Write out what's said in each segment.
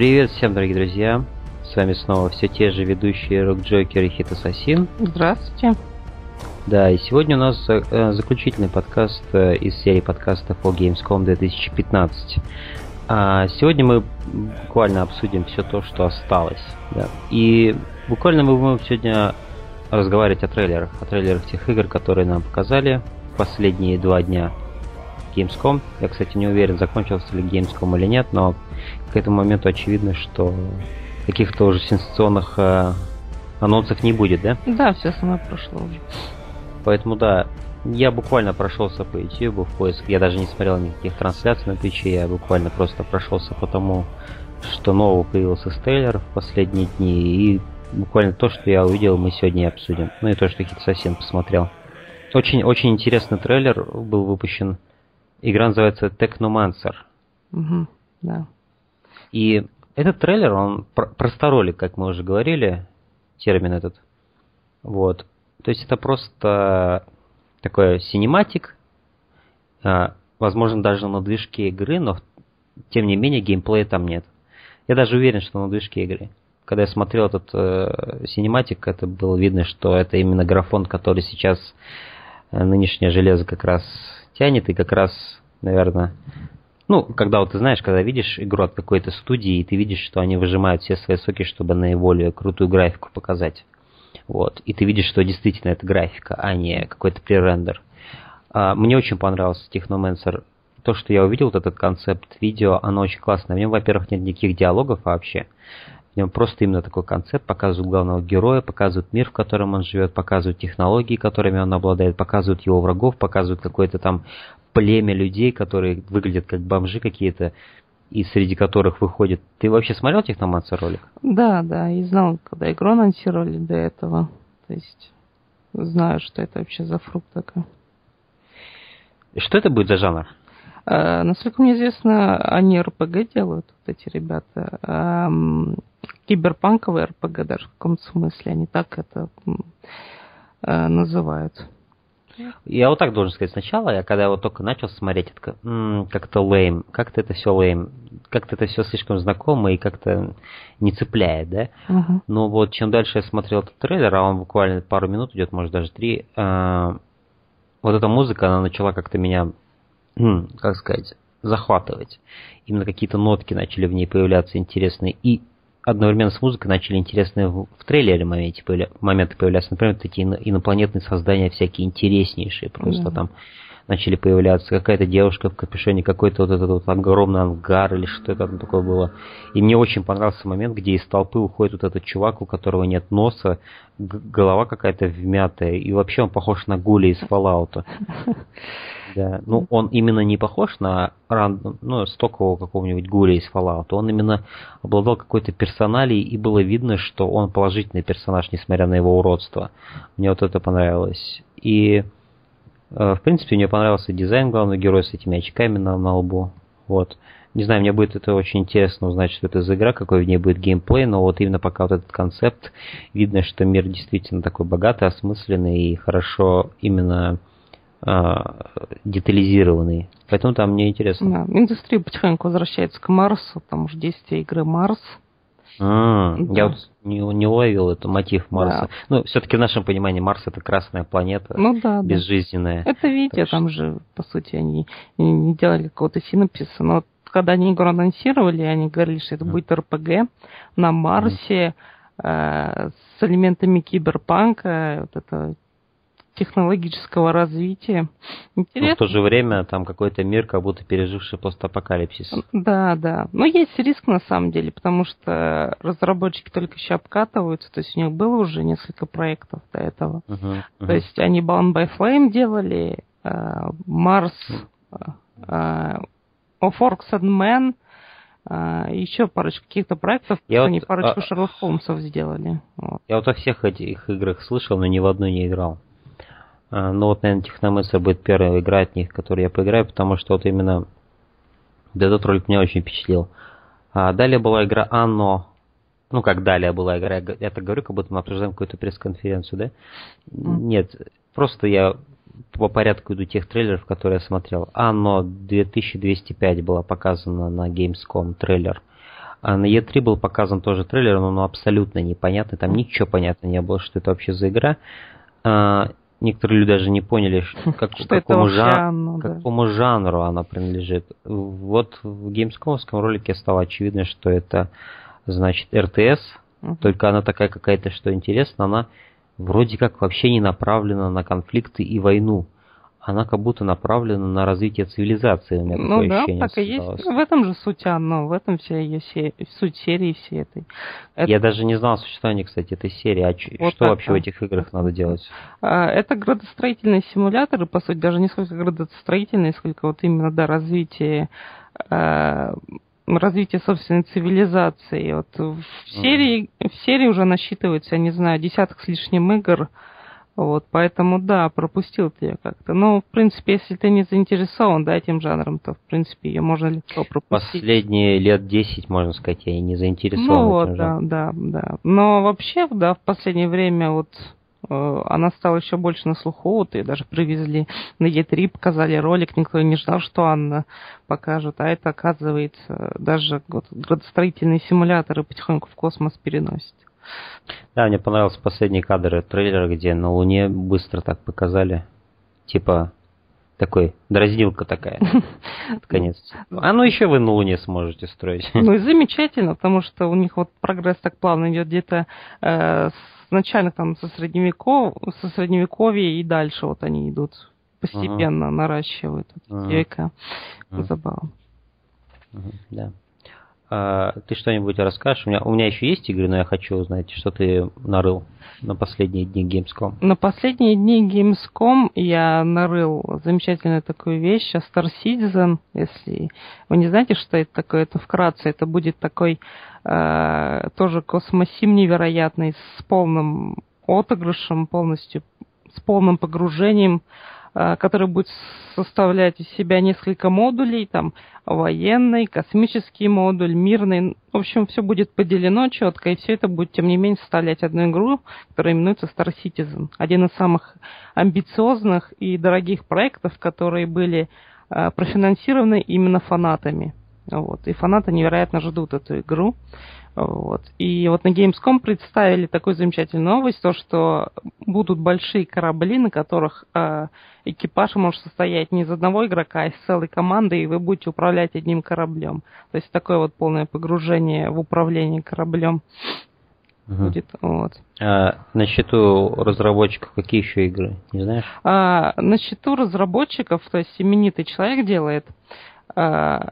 Привет всем, дорогие друзья! С вами снова все те же ведущие Рок Джокер и Хит Ассасин. Здравствуйте. Да, и сегодня у нас э, заключительный подкаст э, из серии подкастов о Gamescom 2015. А сегодня мы буквально обсудим все то, что осталось. Да. И буквально мы будем сегодня разговаривать о трейлерах, о трейлерах тех игр, которые нам показали последние два дня Gamescom. Я, кстати, не уверен, закончился ли Gamescom или нет, но к этому моменту очевидно, что каких-то уже сенсационных э, анонсов не будет, да? Да, все самое прошло уже. Поэтому да, я буквально прошелся по YouTube в поиск. Я даже не смотрел никаких трансляций на Твиче, я буквально просто прошелся по тому, что нового появился трейлер в последние дни. И буквально то, что я увидел, мы сегодня и обсудим. Ну и то, что Хит совсем посмотрел. Очень, очень интересный трейлер был выпущен. Игра называется Technomancer. Угу, да. И этот трейлер, он про просторолик, как мы уже говорили, термин этот. Вот. То есть это просто такой синематик, а, возможно, даже на движке игры, но тем не менее геймплея там нет. Я даже уверен, что на движке игры. Когда я смотрел этот э, синематик, это было видно, что это именно графон, который сейчас э, нынешнее железо как раз тянет и как раз, наверное, ну, когда вот ты знаешь, когда видишь игру от какой-то студии, и ты видишь, что они выжимают все свои соки, чтобы наиболее крутую графику показать. Вот. И ты видишь, что действительно это графика, а не какой-то пререндер. А, мне очень понравился Technomancer. То, что я увидел, вот этот концепт видео, оно очень классное. В нем, во-первых, нет никаких диалогов вообще. В нем просто именно такой концепт, показывают главного героя, показывают мир, в котором он живет, показывают технологии, которыми он обладает, показывают его врагов, показывают какое-то там племя людей, которые выглядят как бомжи какие-то, и среди которых выходит... Ты вообще смотрел Техноманса ролик? Да, да, и знал, когда игру анонсировали до этого. То есть знаю, что это вообще за фрукт такой. Что это будет за жанр? А, насколько мне известно, они РПГ делают, вот эти ребята. А, киберпанковый РПГ даже в каком-то смысле. Они так это а, называют. Я вот так должен сказать сначала, я когда вот только начал смотреть, это как-то лейм, как-то это все лейм, как-то это все слишком знакомо и как-то не цепляет, да? Uh-huh. Но вот чем дальше я смотрел этот трейлер, а он буквально пару минут идет, может даже три, э- вот эта музыка, она начала как-то меня, м- как сказать, захватывать. Именно какие-то нотки начали в ней появляться интересные. И одновременно с музыкой начали интересные в, в трейлере моменты, появля, моменты появляться. Например, такие инопланетные создания всякие интереснейшие. Просто mm-hmm. там начали появляться. Какая-то девушка в капюшоне, какой-то вот этот вот огромный ангар или что это такое было. И мне очень понравился момент, где из толпы уходит вот этот чувак, у которого нет носа, голова какая-то вмятая, и вообще он похож на Гули из Fallout. Да, ну он именно не похож на рандом, ну, стокового какого-нибудь Гуля из Fallout, он именно обладал какой-то персоналией, и было видно, что он положительный персонаж, несмотря на его уродство. Мне вот это понравилось. И Э, в принципе, мне понравился дизайн главного героя с этими очками на, на лбу. Вот. Не знаю, мне будет это очень интересно узнать, что это за игра, какой в ней будет геймплей, но вот именно пока вот этот концепт, видно, что мир действительно такой богатый, осмысленный и хорошо именно детализированный. Поэтому там мне интересно. Да, индустрия потихоньку возвращается к Марсу, там уже действие игры Марс. А, да. Я вот не, не уловил это мотив Марса. Да. Ну, все-таки в нашем понимании Марс это красная планета, ну, да, безжизненная. Да. Это видео, там что... же, по сути, они не делали какого-то синопсиса, но когда они игру анонсировали, они говорили, что это будет РПГ на Марсе mm. э, с элементами киберпанка, вот это технологического развития. Интересно. Но в то же время там какой-то мир, как будто переживший постапокалипсис. Да, да. Но есть риск на самом деле, потому что разработчики только еще обкатываются, то есть у них было уже несколько проектов до этого. Uh-huh, uh-huh. То есть они Bound by Flame делали, uh, Mars, uh, Of Orcs and Men, Uh, еще парочку каких-то проектов, я они вот, парочку а, Шерлок Холмсов сделали. Вот. Я вот о всех этих играх слышал, но ни в одной не играл. А, ну вот, наверное, Техномысл будет первая игра от них, которую я поиграю, потому что вот именно этот ролик меня очень впечатлил. А далее была игра Анно. Ну, как далее была игра, я так говорю, как будто мы обсуждаем какую-то пресс-конференцию, да? Нет, просто я по порядку иду тех трейлеров, которые я смотрел. Анно 2205 была показана на Gamescom трейлер. А на E3 был показан тоже трейлер, но он абсолютно непонятный, там ничего понятно не было, что это вообще за игра. Некоторые люди даже не поняли, как, что какому, жан, да. какому жанру она принадлежит. Вот в геймскомовском ролике стало очевидно, что это значит РТС, uh-huh. только она такая какая-то, что интересно, она вроде как вообще не направлена на конфликты и войну она как будто направлена на развитие цивилизации. У меня ну такое да, ощущение так и есть. В этом же суть оно, в этом вся ее се... суть серии всей этой. Это... Я даже не знал о существовании, кстати, этой серии. А вот что вообще в этих играх надо делать? А, это градостроительные симуляторы, по сути, даже не сколько градостроительные, сколько вот именно, да, развитие а, развитие собственной цивилизации. Вот в серии, в серии уже насчитывается, я не знаю, десяток с лишним игр, вот, поэтому, да, пропустил ты ее как-то. Но, в принципе, если ты не заинтересован, да, этим жанром, то, в принципе, ее можно легко пропустить. Последние лет 10, можно сказать, я и не заинтересован Ну вот, да, да, да. Но вообще, да, в последнее время вот э, она стала еще больше на слуху, вот и даже привезли на E3, показали ролик, никто не ждал, что Анна покажет, а это, оказывается, даже вот, градостроительные симуляторы потихоньку в космос переносят. Да, мне понравился последний кадр трейлера, где на Луне быстро так показали. Типа такой, дразнилка такая. Конец. А ну еще вы на Луне сможете строить. Ну и замечательно, потому что у них вот прогресс так плавно идет где-то э, сначала там со, средневеков, со средневековья и дальше вот они идут постепенно uh-huh. наращивают uh-huh. века. Uh-huh. Забавно. Uh-huh. Да. А, ты что-нибудь расскажешь? У меня, у меня еще есть игры, но я хочу узнать, что ты нарыл на последние дни Gamescom. На последние дни Gamescom я нарыл замечательную такую вещь, Star Citizen. Если вы не знаете, что это такое, это вкратце. Это будет такой э, тоже космосим невероятный с полным отыгрышем, полностью с полным погружением который будет составлять из себя несколько модулей, там военный, космический модуль, мирный. В общем, все будет поделено четко, и все это будет, тем не менее, составлять одну игру, которая именуется Star Citizen. Один из самых амбициозных и дорогих проектов, которые были э, профинансированы именно фанатами. Вот. И фанаты невероятно ждут эту игру. Вот. И вот на Gamescom представили такую замечательную новость, то, что будут большие корабли, на которых э, экипаж может состоять не из одного игрока, а из целой команды, и вы будете управлять одним кораблем. То есть такое вот полное погружение в управление кораблем угу. будет. Вот. А на счету разработчиков какие еще игры, не знаешь? А, на счету разработчиков, то есть именитый человек делает а,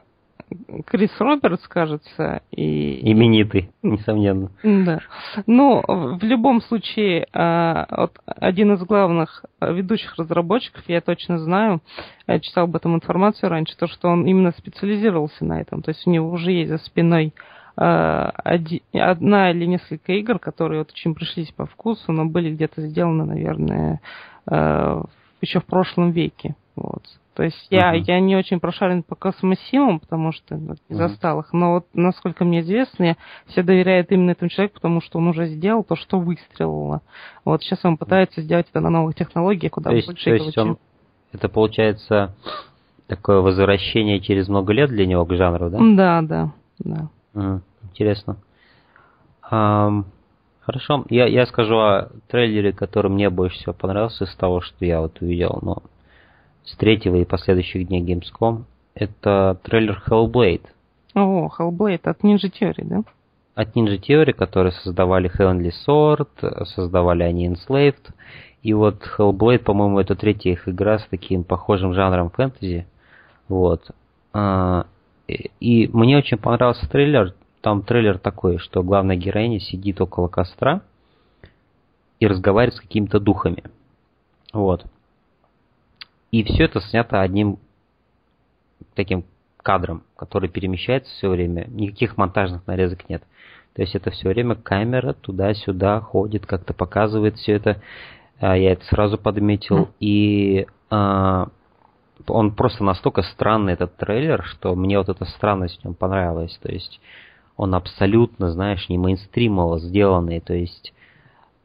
Крис Робертс, кажется. И... Именитый, несомненно. Да. Ну, в любом случае, а, один из главных ведущих разработчиков, я точно знаю, я читал об этом информацию раньше, то, что он именно специализировался на этом. То есть у него уже есть за спиной а, одна или несколько игр, которые вот очень пришлись по вкусу, но были где-то сделаны, наверное, а, еще в прошлом веке. Вот. То есть я, uh-huh. я не очень прошарен по космосимам, потому что вот, не uh-huh. застал их. Но вот, насколько мне известно, все доверяют именно этому человеку, потому что он уже сделал то, что выстрелило. Вот сейчас он пытается сделать это на новых технологиях, куда то есть, больше. То есть он, это получается такое возвращение через много лет для него к жанру, да? Да, да, да. Uh-huh. Интересно. Um, хорошо. Я, я скажу о трейлере, который мне больше всего понравился из того, что я вот увидел. Но с третьего и последующих дней Gamescom, это трейлер Hellblade. О, Hellblade от Ninja Theory, да? От Ninja Theory, которые создавали Heavenly Sword, создавали они Enslaved. И вот Hellblade, по-моему, это третья их игра с таким похожим жанром фэнтези. Вот. А, и мне очень понравился трейлер. Там трейлер такой, что главная героиня сидит около костра и разговаривает с какими-то духами. Вот. И все это снято одним таким кадром, который перемещается все время. Никаких монтажных нарезок нет. То есть это все время камера туда-сюда ходит, как-то показывает все это. А, я это сразу подметил. И а, он просто настолько странный, этот трейлер, что мне вот эта странность в нем понравилась. То есть он абсолютно, знаешь, не мейнстримово сделанный. То есть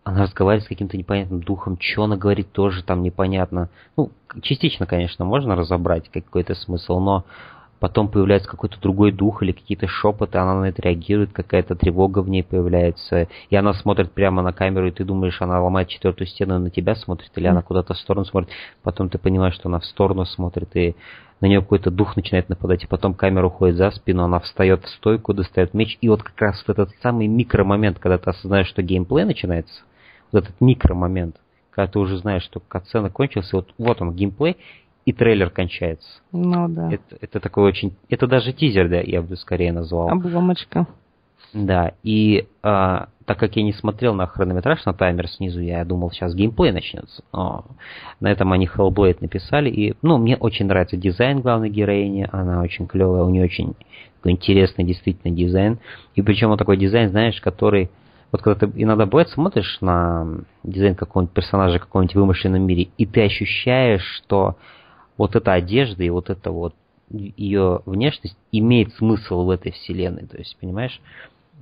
она разговаривает с каким-то непонятным духом, что она говорит, тоже там непонятно. Ну, частично, конечно, можно разобрать какой-то смысл, но потом появляется какой-то другой дух или какие-то шепоты, она на это реагирует, какая-то тревога в ней появляется, и она смотрит прямо на камеру, и ты думаешь, она ломает четвертую стену и на тебя смотрит, или она куда-то в сторону смотрит, потом ты понимаешь, что она в сторону смотрит, и на нее какой-то дух начинает нападать, и потом камера уходит за спину, она встает в стойку, достает меч, и вот как раз в этот самый микромомент, когда ты осознаешь, что геймплей начинается, вот этот микромомент, когда ты уже знаешь, что катсцена кончилась, вот, вот он геймплей, и трейлер кончается. Ну да. Это, это такой очень... Это даже тизер, да, я бы скорее назвал. Обломочка. Да, и а, так как я не смотрел на хронометраж, на таймер снизу, я думал, сейчас геймплей начнется. Но на этом они Hellblade написали. И, ну, мне очень нравится дизайн главной героини. Она очень клевая, у нее очень такой интересный действительно дизайн. И причем вот такой дизайн, знаешь, который... Вот когда ты иногда бывает смотришь на дизайн какого-нибудь персонажа в каком-нибудь вымышленном мире, и ты ощущаешь, что вот эта одежда и вот эта вот ее внешность имеет смысл в этой вселенной. То есть, понимаешь,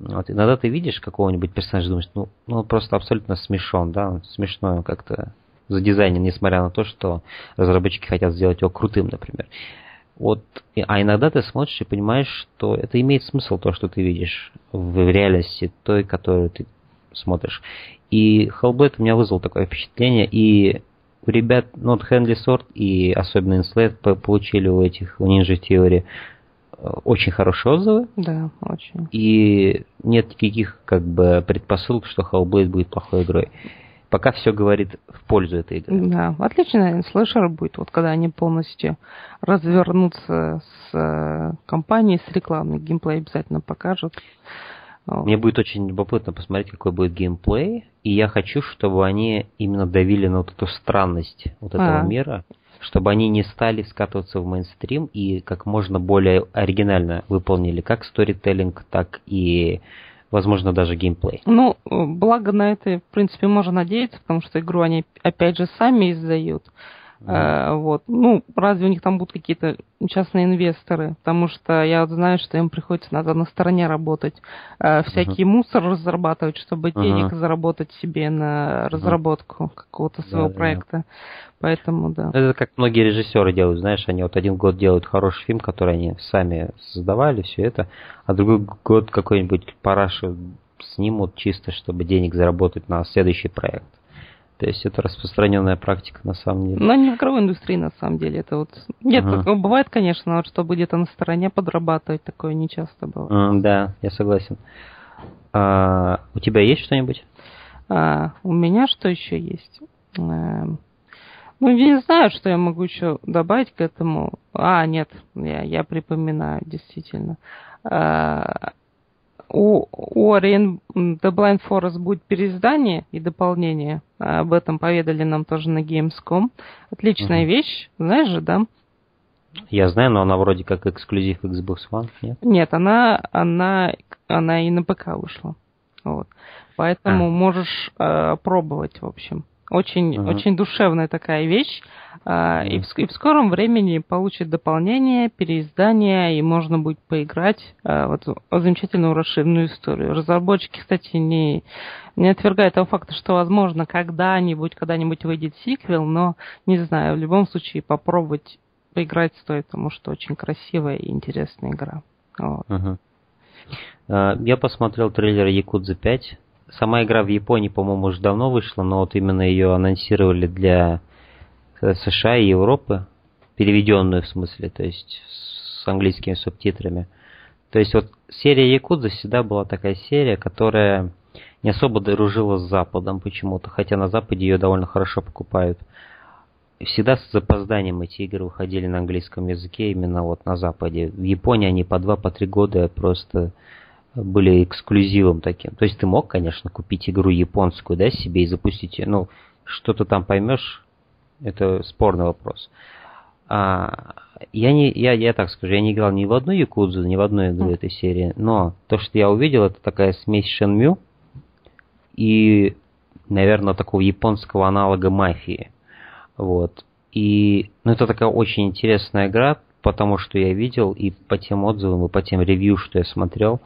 вот иногда ты видишь какого-нибудь персонажа, думаешь, ну, ну он просто абсолютно смешон, да, он смешной как-то задизайнен, несмотря на то, что разработчики хотят сделать его крутым, например. Вот, а иногда ты смотришь и понимаешь, что это имеет смысл, то, что ты видишь в реальности той, которую ты смотришь. И Hellblade у меня вызвал такое впечатление, и у ребят Not Handley Sword и особенно Enslaved получили у этих, у Ninja Theory э, очень хорошие отзывы. Да, очень. И нет никаких как бы предпосылок, что Hellblade будет плохой игрой. Пока все говорит в пользу этой игры. Да, отличный слэшер будет, вот когда они полностью развернутся с э, компанией, с рекламной геймплей обязательно покажут. Мне будет очень любопытно посмотреть, какой будет геймплей. И я хочу, чтобы они именно давили на вот эту странность вот этого а. мира, чтобы они не стали скатываться в мейнстрим и как можно более оригинально выполнили как сторителлинг, так и возможно, даже геймплей. Ну, благо на это, в принципе, можно надеяться, потому что игру они, опять же, сами издают. Mm. вот. Ну, разве у них там будут какие-то частные инвесторы? Потому что я вот знаю, что им приходится надо на стороне работать, э, всякий uh-huh. мусор разрабатывать, чтобы uh-huh. денег заработать себе на разработку какого-то своего да, проекта. Да. Поэтому, да. Это как многие режиссеры делают, знаешь, они вот один год делают хороший фильм, который они сами создавали, все это, а другой год какой-нибудь парашу снимут чисто, чтобы денег заработать на следующий проект. То есть это распространенная практика на самом деле. Но не в игровой индустрии на самом деле. Это вот нет, такого бывает, конечно, вот чтобы где-то на стороне подрабатывать, такое не часто бывает. Mm, да, я согласен. А, у тебя есть что-нибудь? А, у меня что еще есть? А, ну, я не знаю, что я могу еще добавить к этому. А, нет, я, я припоминаю, действительно. А, у, у Ori The Blind Forest будет переиздание и дополнение. Об этом поведали нам тоже на Gamescom. Отличная угу. вещь, знаешь же, да? Я знаю, но она вроде как эксклюзив Xbox One, нет? Нет, она, она, она и на ПК вышла. Вот. Поэтому а. можешь э, пробовать, в общем. Очень, uh-huh. очень душевная такая вещь. Uh-huh. И, в, и в скором времени получит дополнение, переиздание, и можно будет поиграть а, вот, замечательную расширенную историю. Разработчики, кстати, не, не отвергают того факта, что, возможно, когда-нибудь, когда-нибудь выйдет сиквел, но, не знаю, в любом случае попробовать поиграть стоит, потому что очень красивая и интересная игра. Вот. Uh-huh. Uh, я посмотрел трейлер Якудза 5 Сама игра в Японии, по-моему, уже давно вышла, но вот именно ее анонсировали для э, США и Европы, переведенную в смысле, то есть с английскими субтитрами. То есть вот серия Якудза всегда была такая серия, которая не особо дружила с Западом почему-то, хотя на Западе ее довольно хорошо покупают. Всегда с запозданием эти игры выходили на английском языке именно вот на Западе. В Японии они по два, по три года просто были эксклюзивом таким. То есть ты мог, конечно, купить игру японскую, да, себе и запустить ее. Ну, что ты там поймешь, это спорный вопрос. А, я не, я, я так скажу, я не играл ни в одну Якудзу, ни в одну игру mm. этой серии, но то, что я увидел, это такая смесь Shenmue и, наверное, такого японского аналога мафии. Вот. И, ну, это такая очень интересная игра, потому что я видел, и по тем отзывам, и по тем ревью, что я смотрел.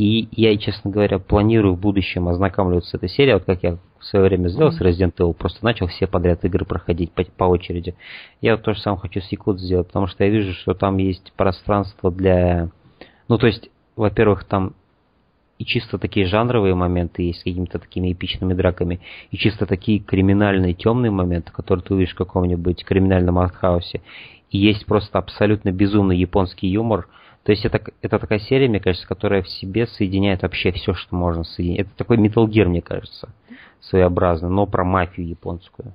И я, честно говоря, планирую в будущем ознакомливаться с этой серией, вот как я в свое время сделал с Resident Evil, просто начал все подряд игры проходить по, по очереди. Я вот то же самое хочу с Якут сделать, потому что я вижу, что там есть пространство для... Ну, то есть, во-первых, там и чисто такие жанровые моменты есть с какими-то такими эпичными драками, и чисто такие криминальные темные моменты, которые ты увидишь в каком-нибудь криминальном артхаусе. И есть просто абсолютно безумный японский юмор – то есть это, это такая серия, мне кажется, которая в себе соединяет вообще все, что можно соединить. Это такой Metal Gear, мне кажется, своеобразно, но про мафию японскую.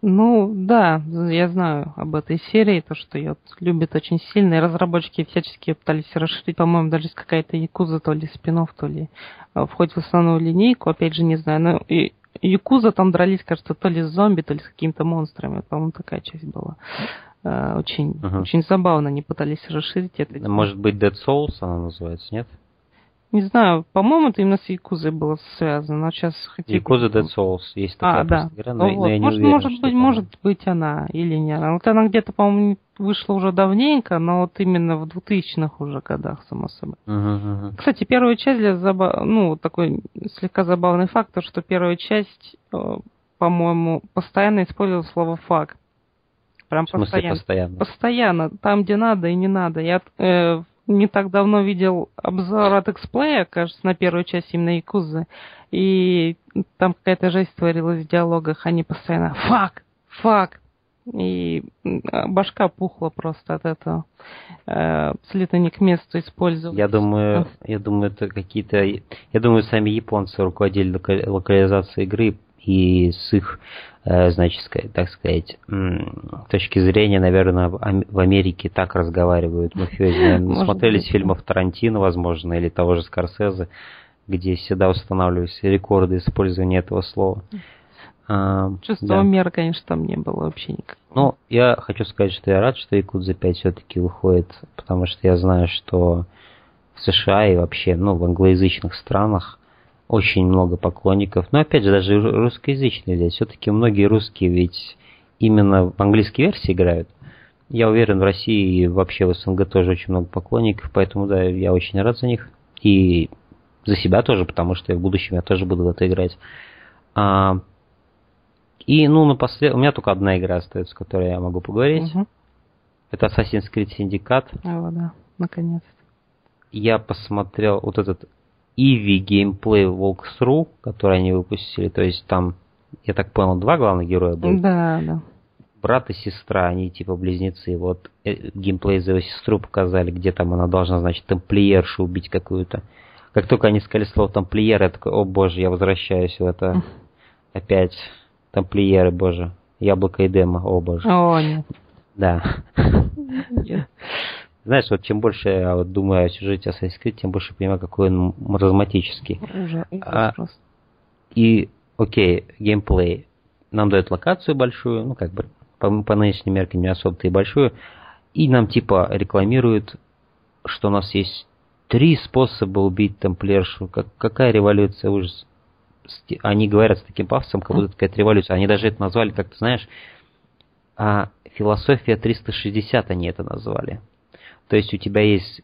Ну, да, я знаю об этой серии, то, что ее любят очень сильно, и разработчики всячески пытались расширить, по-моему, даже какая-то Якуза, то ли спинов, то ли э, входит в основную линейку, опять же, не знаю, но и Якуза там дрались, кажется, то ли с зомби, то ли с какими-то монстрами, по-моему, такая часть была. Э, очень, uh-huh. очень забавно они пытались расширить это. Может быть, Dead Souls она называется, нет? Не знаю, по-моему, это именно с Якузой было связано, но сейчас хотя Якуза Dead Souls есть такая а, да. игра, но, ну, вот. но я не может, уверен, может быть, может быть она или нет. Вот она где-то, по-моему, вышла уже давненько, но вот именно в 2000-х уже годах, само собой. Uh-huh. Кстати, первая часть для забав... ну, такой слегка забавный факт, то, что первая часть, э, по-моему, постоянно использовала слово факт. Прям в смысле постоянно. постоянно? Постоянно, там, где надо и не надо. Я э, не так давно видел обзор от Xplay, кажется, на первую часть именно Якузы. И там какая-то жесть творилась в диалогах. Они постоянно «фак! Фак!» И башка пухла просто от этого. Э, не к месту использовать. Я думаю, я думаю, это какие-то... Я думаю, сами японцы руководили локализацией игры и с их, э, значит, так сказать, точки зрения, наверное, в Америке так разговаривают мафиози. Смотрелись фильмов Тарантино, возможно, или того же Скорсезе, где всегда устанавливались рекорды использования этого слова. А, Чувства да. меры, конечно, там не было вообще никак. Ну, я хочу сказать, что я рад, что Якудза 5 все-таки выходит, потому что я знаю, что в США и вообще, ну, в англоязычных странах очень много поклонников. Но опять же, даже русскоязычные здесь. Все-таки многие русские ведь именно в английской версии играют. Я уверен, в России и вообще в СНГ тоже очень много поклонников, поэтому да, я очень рад за них. И за себя тоже, потому что в будущем я тоже буду в это играть. А, и, ну, напоследок, у меня только одна игра остается, с которой я могу поговорить. Угу. Это Assassin's Creed Syndicate. О, да, наконец. Я посмотрел вот этот Eevee Gameplay Walkthrough, который они выпустили. То есть там, я так понял, два главных героя были. Да, да. Брат и сестра, они типа близнецы. Вот э, геймплей за его сестру показали, где там она должна, значит, тамплиершу убить какую-то. Как только они сказали слово тамплиер, я такой, о боже, я возвращаюсь в это опять. Тамплиеры, боже. Яблоко и демо, о боже. О, нет. Да. Нет. Знаешь, вот чем больше я вот думаю о сюжете Assassin's Creed, тем больше понимаю, какой он маразматический. Уже, а, и, окей, геймплей. Нам дают локацию большую, ну, как бы, по, по нынешним меркам не особо-то и большую. И нам, типа, рекламируют, что у нас есть три способа убить тамплиершу. Как, какая революция, ужас. Они говорят с таким пафосом, как будто какая-то революция. Они даже это назвали, как ты знаешь, а философия 360 они это назвали. То есть у тебя есть...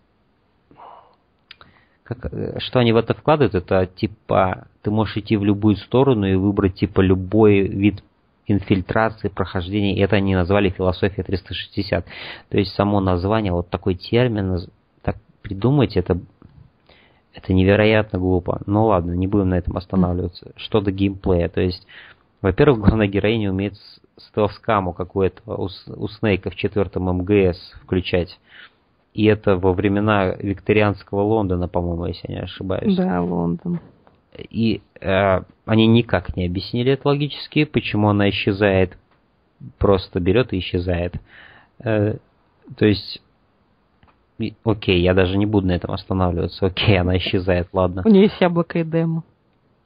Как, э, что они в это вкладывают, это типа ты можешь идти в любую сторону и выбрать типа любой вид инфильтрации, прохождения. И это они назвали философия 360. То есть само название, вот такой термин, так придумать, это, это невероятно глупо. Ну ладно, не будем на этом останавливаться. Что до геймплея. То есть, во-первых, главная героиня умеет стелс-каму какую-то у, у Снейка в четвертом МГС включать. И это во времена викторианского Лондона, по-моему, если я не ошибаюсь. Да, Лондон. И э, они никак не объяснили это логически, почему она исчезает, просто берет и исчезает. Э, то есть, окей, я даже не буду на этом останавливаться. Окей, она исчезает, ладно. У нее есть яблоко и демо.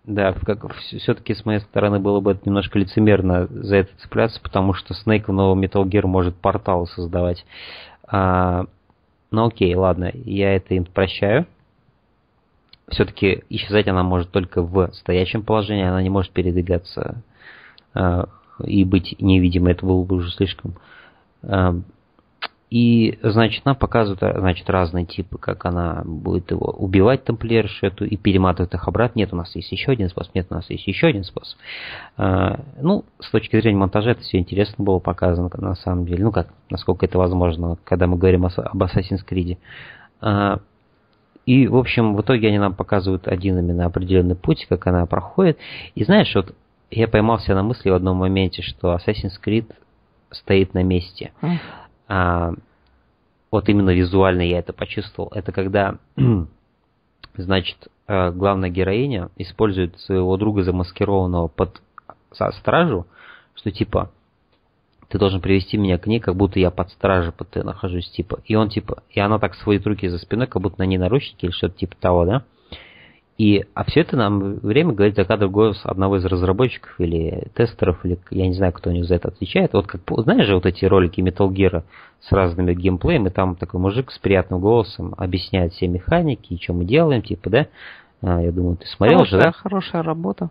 Да, как, все-таки с моей стороны было бы это немножко лицемерно за это цепляться, потому что Снейк в новом Metal Gear может портал создавать. А, ну окей, ладно, я это им прощаю. Все-таки исчезать она может только в стоячем положении, она не может передвигаться э, и быть невидимой, это было бы уже слишком. Э, И, значит, нам показывают, значит, разные типы, как она будет его убивать, тамплиершу эту, и перематывать их обратно. Нет, у нас есть еще один способ, нет, у нас есть еще один способ. А, ну, с точки зрения монтажа это все интересно было показано, на самом деле. Ну, как, насколько это возможно, когда мы говорим об Assassin's Creed. А, и, в общем, в итоге они нам показывают один именно определенный путь, как она проходит. И знаешь, вот я поймался на мысли в одном моменте, что Assassin's Creed стоит на месте. А, вот именно визуально я это почувствовал. Это когда, значит, э, главная героиня использует своего друга замаскированного под стражу, что типа ты должен привести меня к ней, как будто я под стражей под ты нахожусь, типа. И он, типа, и она так сводит руки за спиной, как будто на ней наручники или что-то типа того, да? И, а все это нам время говорит закадровый голос одного из разработчиков или тестеров, или я не знаю, кто у них за это отвечает. Вот как, знаешь же, вот эти ролики Metal Gear с разными геймплеем, и там такой мужик с приятным голосом объясняет все механики, и что мы делаем, типа, да? А, я думаю, ты смотрел хорошая, же, да? Хорошая работа.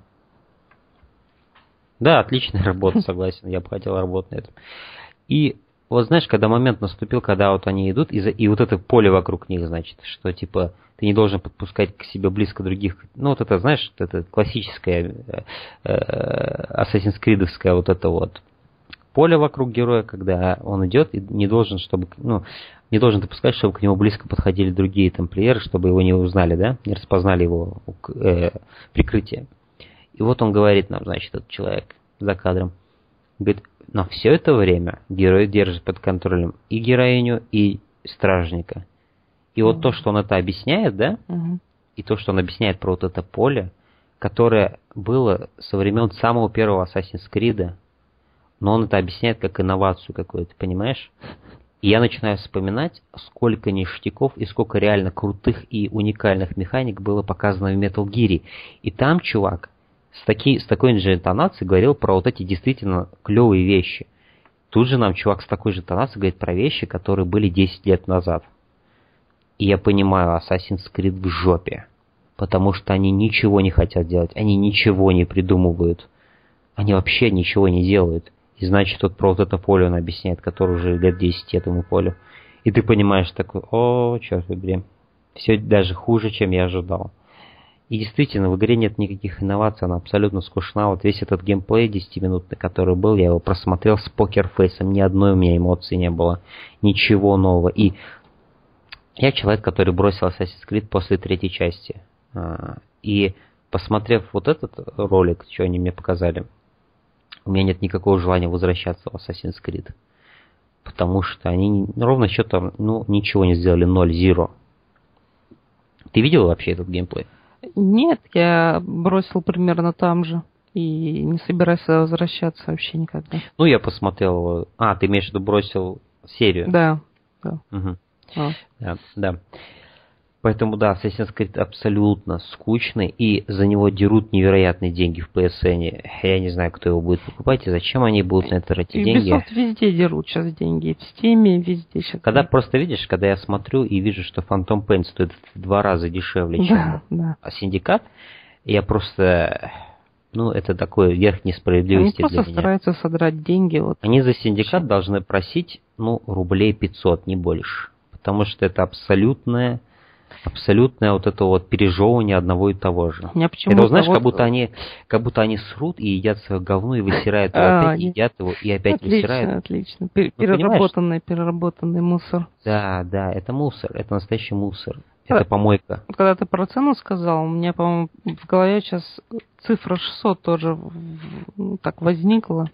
Да, отличная работа, согласен. Я бы хотел работать на этом. И вот знаешь, когда момент наступил, когда вот они идут, и, за, и вот это поле вокруг них, значит, что типа ты не должен подпускать к себе близко других. Ну, вот это, знаешь, это классическое э, э, Assassin's Creed вот это вот поле вокруг героя, когда он идет и не должен, чтобы, ну, не должен допускать, чтобы к нему близко подходили другие тамплиеры, чтобы его не узнали, да, не распознали его э, прикрытие. И вот он говорит нам, значит, этот человек за кадром, говорит, но все это время герой держит под контролем и героиню, и стражника. И вот то, что он это объясняет, да, и то, что он объясняет про вот это поле, которое было со времен самого первого Assassin's Creed, но он это объясняет как инновацию какую-то, понимаешь? И я начинаю вспоминать, сколько ништяков и сколько реально крутых и уникальных механик было показано в Metal Gear. И там чувак с, таки, с такой же интонацией говорил про вот эти действительно клевые вещи. Тут же нам чувак с такой же интонацией говорит про вещи, которые были 10 лет назад. И я понимаю, Assassin's Creed в жопе. Потому что они ничего не хотят делать, они ничего не придумывают. Они вообще ничего не делают. И значит, тут про вот это поле он объясняет, которое уже лет 10 этому полю. И ты понимаешь такой, о, черт побери. Все даже хуже, чем я ожидал. И действительно, в игре нет никаких инноваций, она абсолютно скучна. Вот весь этот геймплей 10-минутный, который был, я его просмотрел с покерфейсом, ни одной у меня эмоции не было, ничего нового. И я человек, который бросил Assassin's Creed после третьей части. А, и посмотрев вот этот ролик, что они мне показали, у меня нет никакого желания возвращаться в Assassin's Creed. Потому что они ровно счетом, ну, ничего не сделали, 0-0. Ты видел вообще этот геймплей? Нет, я бросил примерно там же. И не собираюсь возвращаться вообще никогда. Ну, я посмотрел... А, ты имеешь в виду бросил серию? Да. да. Угу. А. Да, да. Поэтому да, Assassin's Creed абсолютно скучный, и за него дерут невероятные деньги в PSN. Я не знаю, кто его будет покупать, и зачем они будут на это тратить деньги. Ubisoft везде дерут сейчас деньги, в Steam везде сейчас. Когда просто видишь, когда я смотрю и вижу, что Phantom Pain стоит в два раза дешевле, чем да, да. Syndicate, я просто... Ну, это такое верх несправедливости Они просто стараются содрать деньги. Вот. Они за синдикат должны просить, ну, рублей 500, не больше. Потому что это абсолютное абсолютное вот это вот пережевывание одного и того же. Я это, знаешь, как будто они, как будто они срут и едят свое говно и высирают его, а, опять едят его и опять отлично, высирают. Отлично, ну, переработанный, переработанный мусор. Да, да, это мусор, это настоящий мусор. Это помойка. Когда ты про цену сказал, у меня, по-моему, в голове сейчас цифра 600 тоже ну, так возникла.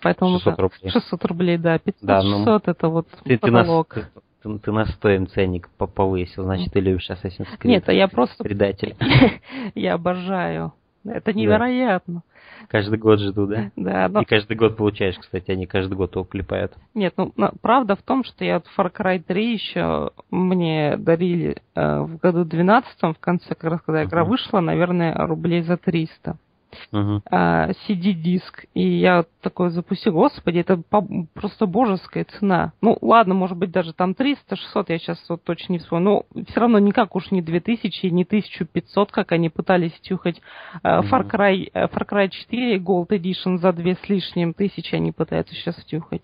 Поэтому 600 рублей. 600 рублей, да. 500, да, 600 ну, это вот ты, потолок. Ты нас, ты, ты на стоим ценник повысил, значит, ты любишь Assassin's Creed. Нет, а я просто... Предатель. я обожаю. Это невероятно. Да. Каждый год жду, да? Да. Но... И каждый год получаешь, кстати, они каждый год его клепают. Нет, ну, правда в том, что я от Far Cry 3 еще мне дарили э, в году 12 в конце, как раз когда игра uh-huh. вышла, наверное, рублей за 300 uh-huh. CD-диск. И я такой запустил, господи, это просто божеская цена. Ну, ладно, может быть, даже там 300, 600, я сейчас вот точно не вспомню. Но все равно никак уж не 2000, не 1500, как они пытались тюхать. Uh-huh. Far, Cry, э, Far Cry 4 Gold Edition за две с лишним тысячи они пытаются сейчас втюхать.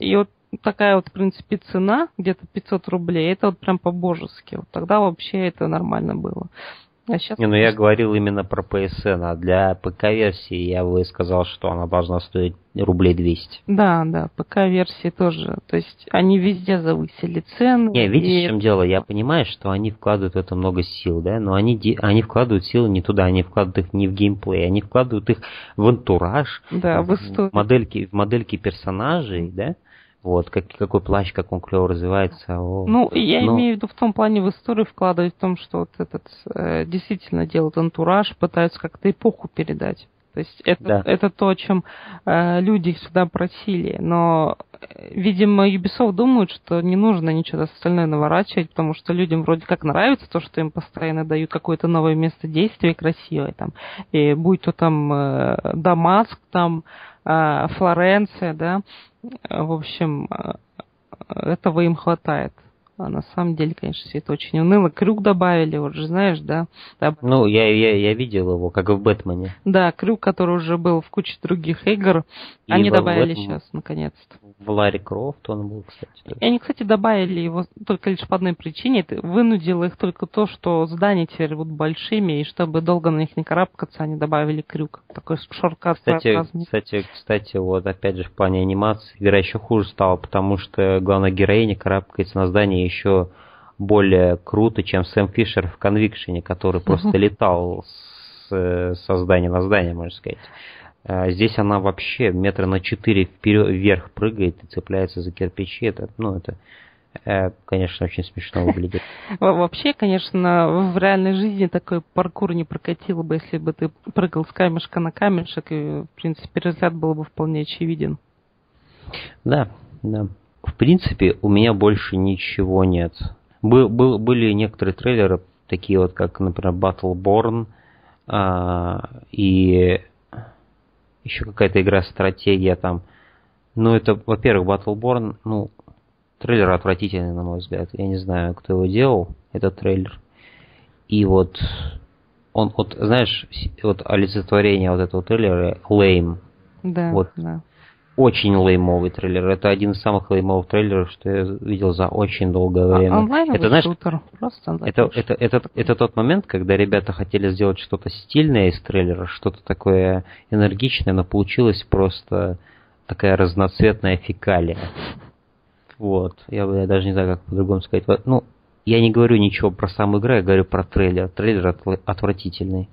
И вот такая вот, в принципе, цена, где-то 500 рублей, это вот прям по-божески. Вот тогда вообще это нормально было. А сейчас не, ну я говорил именно про PSN, а для ПК-версии я бы сказал, что она должна стоить рублей 200. Да, да, ПК-версии тоже. То есть они везде завысили цены. Не, видишь, и... в чем дело? Я понимаю, что они вкладывают в это много сил, да, но они, они вкладывают силы не туда, они вкладывают их не в геймплей, они вкладывают их в антураж, да, в, в модельки, в модельки персонажей, да, вот, как, какой плащ, как он клево развивается. О, ну, я но... имею в виду в том плане в историю вкладывать в том, что вот этот э, действительно делают антураж, пытаются как-то эпоху передать. То есть это, да. это то, о чем э, люди всегда просили. Но, э, видимо, Ubisoft думают, что не нужно ничего остальное наворачивать, потому что людям вроде как нравится то, что им постоянно дают какое-то новое место действия красивое. Там. И будь то там э, Дамаск, там э, Флоренция, да, в общем, э, этого им хватает. А на самом деле, конечно, все это очень уныло. Крюк добавили, вот же знаешь, да? Доб... Ну, я, я, я видел его, как в Бэтмене. Да, крюк, который уже был в куче других игр, И они добавили Бэтмен... сейчас, наконец-то. В Ларри Крофт он был, кстати. Тоже. И они, кстати, добавили его только лишь по одной причине. Это вынудило их только то, что здания теперь будут большими, и чтобы долго на них не карабкаться, они добавили крюк. Такой шорткат. Кстати, кстати, кстати, вот опять же в плане анимации игра еще хуже стала, потому что главная героиня карабкается на здание еще более круто, чем Сэм Фишер в Конвикшене, который просто летал с, со здания на здание, можно сказать. А здесь она вообще метра на четыре вперед, вверх прыгает и цепляется за кирпичи. Это, ну, это, э, конечно, очень смешно выглядит. Вообще, конечно, в реальной жизни такой паркур не прокатил бы, если бы ты прыгал с камешка на камешек, и, в принципе, результат был бы вполне очевиден. Да, да в принципе, у меня больше ничего нет. Был, был, были некоторые трейлеры, такие вот, как, например, Battleborn, а, и еще какая-то игра стратегия там. Ну, это, во-первых, Battleborn, ну, трейлер отвратительный, на мой взгляд. Я не знаю, кто его делал, этот трейлер. И вот он, вот, знаешь, вот олицетворение вот этого трейлера lame. Да, вот. да очень леймовый трейлер. Это один из самых леймовых трейлеров, что я видел за очень долгое а время. А, это, знаешь, шутер. Просто это, это, это, это тот момент, когда ребята хотели сделать что-то стильное из трейлера, что-то такое энергичное, но получилось просто такая разноцветная фекалия. Вот. Я, я даже не знаю, как по-другому сказать. Ну, я не говорю ничего про саму игру, я говорю про трейлер. Трейлер отвратительный.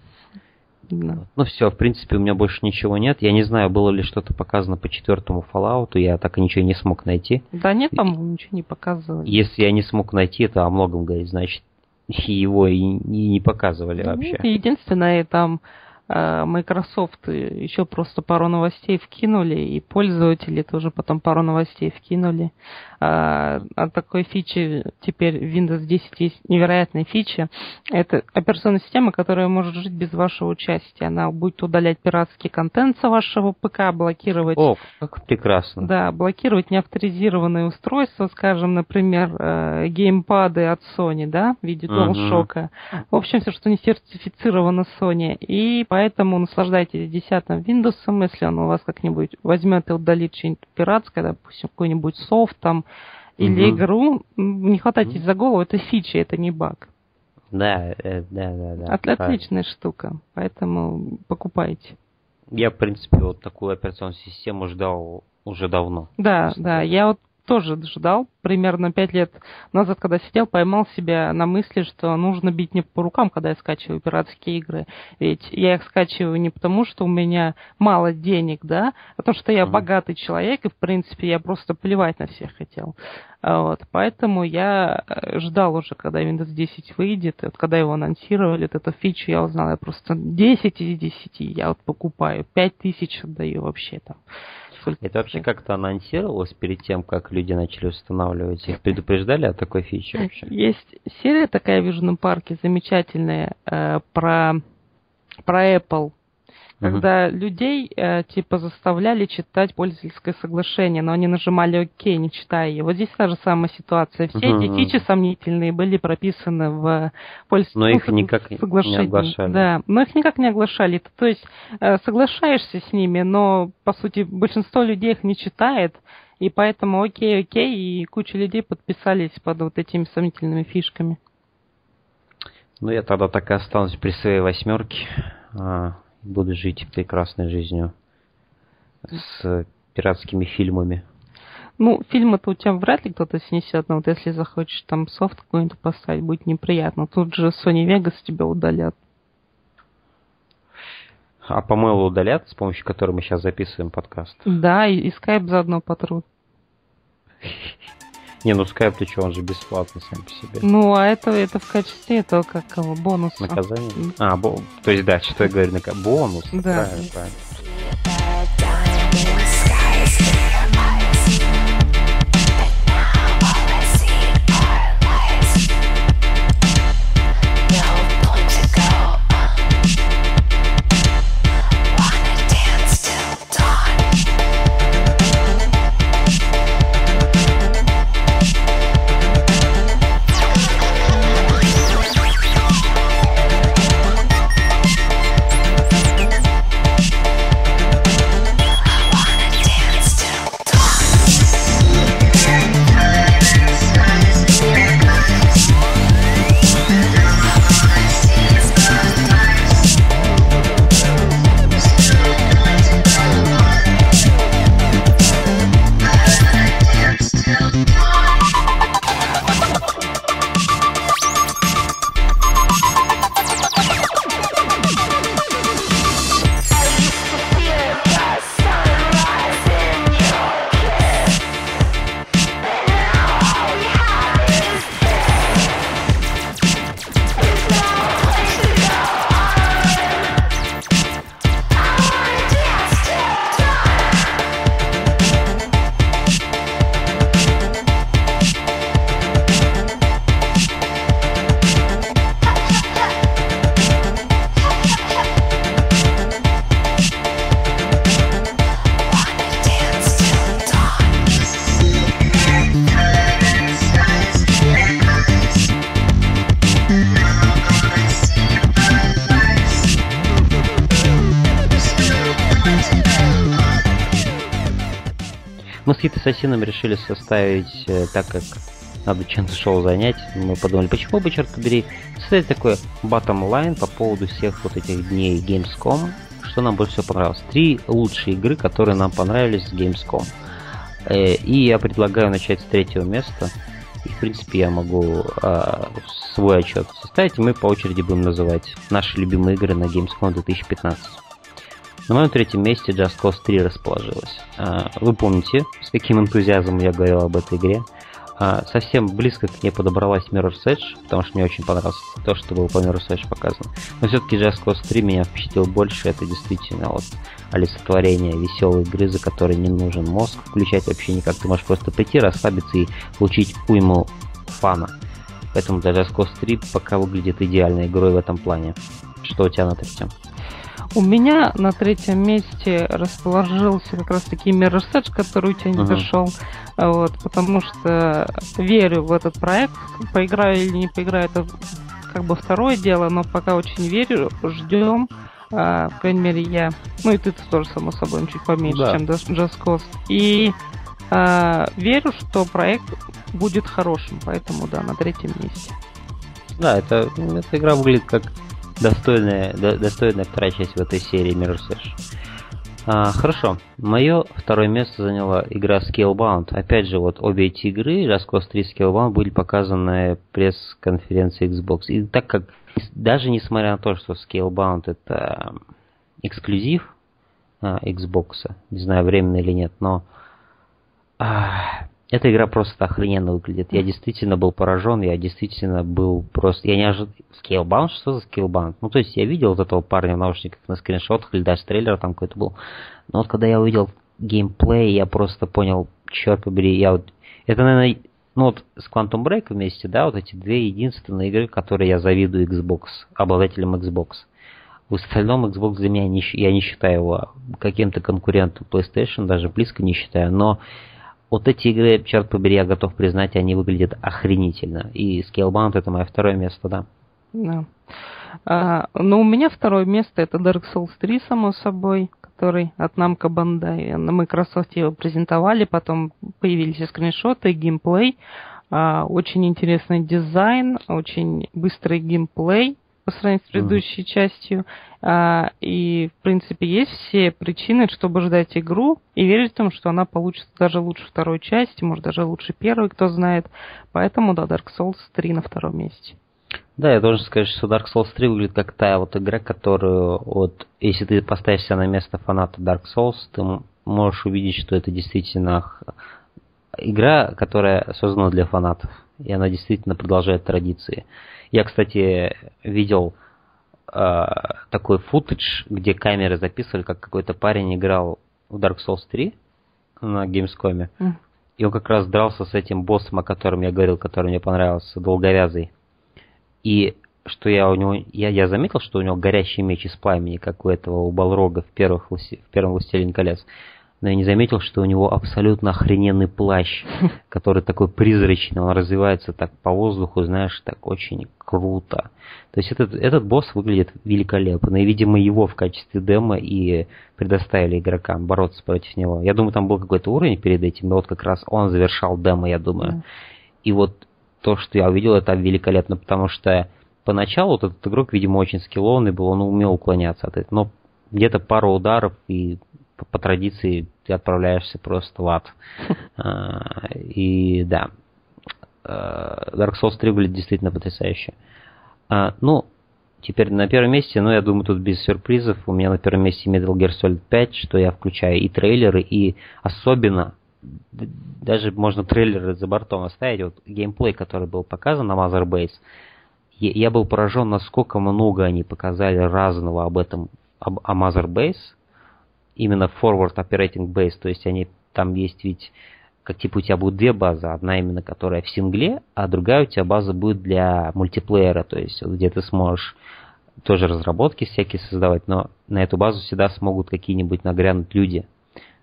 Ну все, в принципе, у меня больше ничего нет. Я не знаю, было ли что-то показано по четвертому Fallout, я так и ничего не смог найти. Да нет, по-моему, ничего не показывали. Если я не смог найти, это о многом говорит, значит, его и, и не показывали да вообще. Нет, единственное, там Э, Microsoft еще просто пару новостей вкинули, и пользователи тоже потом пару новостей вкинули. А, а такой фичи теперь в Windows 10 есть невероятная фича. Это операционная система, которая может жить без вашего участия. Она будет удалять пиратский контент с вашего ПК, блокировать... О, как прекрасно. Да, блокировать неавторизированные устройства, скажем, например, э, геймпады от Sony, да, в виде DualShock. Угу. В общем, все, что не сертифицировано Sony. И по Поэтому наслаждайтесь десятым Windows, если он у вас как-нибудь возьмет и удалит что-нибудь пиратское, допустим, какой-нибудь софт там, или угу. игру, не хватайтесь за голову, это фича, это не баг. Да, э, да, да, да. От, отличная штука, поэтому покупайте. Я, в принципе, вот такую операционную систему ждал уже давно. Да, да, я вот тоже ждал. Примерно пять лет назад, когда сидел, поймал себя на мысли, что нужно бить не по рукам, когда я скачиваю пиратские игры. Ведь я их скачиваю не потому, что у меня мало денег, да, а то, что я mm-hmm. богатый человек, и, в принципе, я просто плевать на всех хотел. А вот, поэтому я э, ждал уже, когда Windows 10 выйдет, и вот когда его анонсировали, вот эту фичу я узнал, я просто 10 из 10 я вот покупаю, 5 тысяч отдаю вообще там. Это вообще как-то анонсировалось перед тем, как люди начали устанавливать? Их предупреждали о такой фиче вообще? Есть серия такая в Южном парке замечательная э, про, про Apple когда угу. людей э, типа заставляли читать пользовательское соглашение, но они нажимали ОК, не читая его. Вот здесь та же самая ситуация. Все угу. эти фичи сомнительные были прописаны в пользовательском Но их никак соглашении. не оглашали. Да, но их никак не оглашали. То есть э, соглашаешься с ними, но по сути большинство людей их не читает И поэтому окей, окей, и куча людей подписались под вот этими сомнительными фишками. Ну, я тогда так и останусь при своей восьмерке. Буду жить прекрасной жизнью с пиратскими фильмами. Ну, фильмы-то у тебя вряд ли кто-то снесет, но вот если захочешь там софт какой-нибудь поставить, будет неприятно. Тут же Sony Vegas тебя удалят. А по-моему удалят, с помощью которой мы сейчас записываем подкаст. Да, и, и Skype заодно потрут. Не, ну Skype ты что, он же бесплатный сам по себе. Ну, а это, это в качестве этого как кого, бонуса. Наказание? А, бо... то есть, да, что я говорю, бонус. Да. Правильно, правильно. Ассасином решили составить э, так, как надо чем-то шоу занять. Мы подумали, почему бы, черт побери, составить такой bottom line по поводу всех вот этих дней Gamescom, что нам больше всего понравилось. Три лучшие игры, которые нам понравились с Gamescom. Э, и я предлагаю начать с третьего места. И, в принципе, я могу э, свой отчет составить, и мы по очереди будем называть наши любимые игры на Gamescom 2015. На моем третьем месте Just Cause 3 расположилась. А, вы помните, с каким энтузиазмом я говорил об этой игре. А, совсем близко к ней подобралась Mirror's Edge, потому что мне очень понравилось то, что было по Mirror's Edge показано. Но все-таки Just Cause 3 меня впечатлил больше. Это действительно вот олицетворение веселой игры, за которой не нужен мозг включать вообще никак. Ты можешь просто прийти, расслабиться и получить уйму фана. Поэтому для Just Cause 3 пока выглядит идеальной игрой в этом плане. Что у тебя на третьем? У меня на третьем месте расположился как раз таки Mirror's Edge, который у тебя не uh-huh. Вот, потому что верю в этот проект. Поиграю или не поиграю, это как бы второе дело, но пока очень верю, ждем. А, по крайней мере, я. Ну и ты тоже, само собой, чуть поменьше, да. чем Just Cause. И а, верю, что проект будет хорошим, поэтому да, на третьем месте. Да, это, эта игра выглядит как достойная, до, достойная вторая часть в этой серии Mirror's Edge. А, хорошо. Мое второе место заняла игра Scalebound. Опять же, вот обе эти игры, Cause 3 и Scalebound, были показаны пресс-конференции Xbox. И так как, даже несмотря на то, что Scalebound это эксклюзив а, Xbox, не знаю, временно или нет, но а, эта игра просто охрененно выглядит. Я действительно был поражен, я действительно был просто... Я не ожидал... Scalebound? Что за Scalebound? Ну, то есть я видел вот этого парня в наушниках на скриншотах, или даже трейлер там какой-то был. Но вот когда я увидел геймплей, я просто понял, черт побери, я вот... Это, наверное, ну вот с Quantum Break вместе, да, вот эти две единственные игры, которые я завидую Xbox, обладателям Xbox. В остальном Xbox для меня, не, я не считаю его каким-то конкурентом PlayStation, даже близко не считаю, но вот эти игры, черт побери, я готов признать, они выглядят охренительно. И Scalebound это мое второе место, да. Да. А, но у меня второе место это Dark Souls 3, само собой, который от Namco Bandai. На Microsoft его презентовали, потом появились скриншоты, геймплей. А, очень интересный дизайн, очень быстрый геймплей по сравнению с предыдущей mm. частью. А, и, в принципе, есть все причины, чтобы ждать игру и верить в том, что она получится даже лучше второй части, может, даже лучше первой, кто знает. Поэтому, да, Dark Souls 3 на втором месте. Да, я должен сказать, что Dark Souls 3 выглядит как та вот игра, которую, вот, если ты поставишь себя на место фаната Dark Souls, ты можешь увидеть, что это действительно игра, которая создана для фанатов. И она действительно продолжает традиции. Я, кстати, видел э, такой футаж, где камеры записывали, как какой-то парень играл в Dark Souls 3 на Gamescom. Mm. И он как раз дрался с этим боссом, о котором я говорил, который мне понравился, долговязый. И что я у него, я, я заметил, что у него горящий меч из пламени, как у этого, у Балрога в, первых, в первом «Властелине колец» но я не заметил, что у него абсолютно охрененный плащ, который такой призрачный, он развивается так по воздуху, знаешь, так очень круто. То есть этот, этот босс выглядит великолепно, и, видимо, его в качестве демо и предоставили игрокам бороться против него. Я думаю, там был какой-то уровень перед этим, но вот как раз он завершал демо, я думаю. И вот то, что я увидел, это великолепно, потому что поначалу вот этот игрок, видимо, очень скиллованный был, он умел уклоняться от этого, но где-то пару ударов и по, по традиции ты отправляешься просто в ад. А, и да, а, Dark Souls 3 выглядит действительно потрясающе. А, ну, теперь на первом месте, ну, я думаю, тут без сюрпризов. У меня на первом месте Metal Gear Solid 5, что я включаю и трейлеры, и особенно, даже можно трейлеры за бортом оставить, вот геймплей, который был показан на Mother Base, я был поражен, насколько много они показали разного об этом, об, о Mother Base, именно forward operating base, то есть они там есть ведь как типа у тебя будет две базы, одна именно которая в сингле, а другая у тебя база будет для мультиплеера, то есть где ты сможешь тоже разработки всякие создавать, но на эту базу всегда смогут какие-нибудь нагрянуть люди,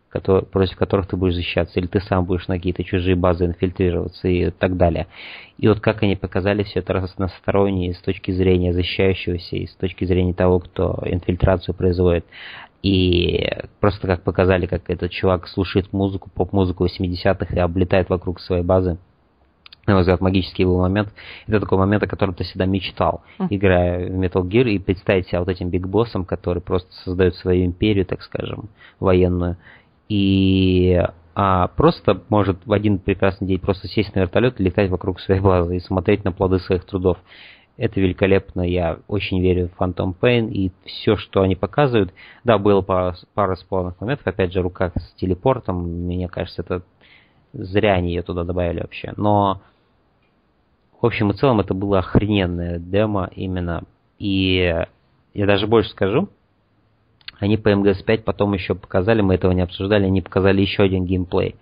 которые, против которых ты будешь защищаться, или ты сам будешь на какие-то чужие базы инфильтрироваться и так далее. И вот как они показали все это разносторонне с точки зрения защищающегося и с точки зрения того, кто инфильтрацию производит. И просто как показали, как этот чувак слушает музыку, поп-музыку 80-х и облетает вокруг своей базы. На мой взгляд, магический был момент. Это такой момент, о котором ты всегда мечтал, играя в Metal Gear, и представить себя вот этим бигбоссом, который просто создает свою империю, так скажем, военную. И а просто может в один прекрасный день просто сесть на вертолет и летать вокруг своей базы и смотреть на плоды своих трудов. Это великолепно, я очень верю в Phantom Pain и все, что они показывают. Да, было пара, пара спорных моментов, опять же, рука с телепортом, мне кажется, это зря они ее туда добавили вообще. Но, в общем и целом, это было охрененное демо именно. И я даже больше скажу, они по МГС-5 потом еще показали, мы этого не обсуждали, они показали еще один геймплей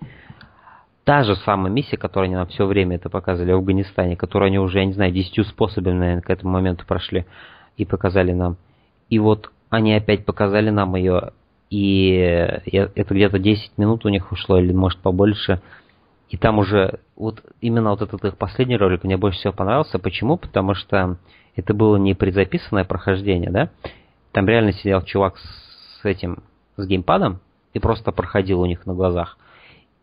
та же самая миссия, которую они нам все время это показывали в Афганистане, которую они уже, я не знаю, десятью способами, наверное, к этому моменту прошли и показали нам. И вот они опять показали нам ее, и это где-то 10 минут у них ушло, или может побольше. И там уже, вот именно вот этот их последний ролик мне больше всего понравился. Почему? Потому что это было не предзаписанное прохождение, да? Там реально сидел чувак с этим, с геймпадом и просто проходил у них на глазах.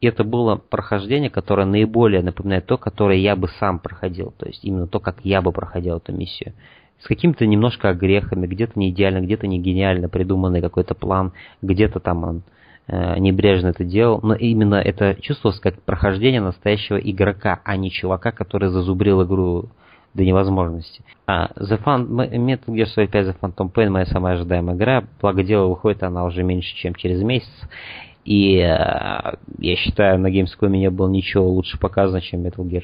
И это было прохождение, которое наиболее напоминает то, которое я бы сам проходил. То есть именно то, как я бы проходил эту миссию. С какими-то немножко огрехами, где-то не идеально, где-то не гениально придуманный какой-то план, где-то там он э, небрежно это делал. Но именно это чувствовалось как прохождение настоящего игрока, а не чувака, который зазубрил игру до невозможности. А The Fun, Metal Gear Solid 5 The Phantom Pain моя самая ожидаемая игра. Благо дело выходит она уже меньше, чем через месяц. И э, я считаю, на Gamescom не было ничего лучше показано, чем Metal Gear.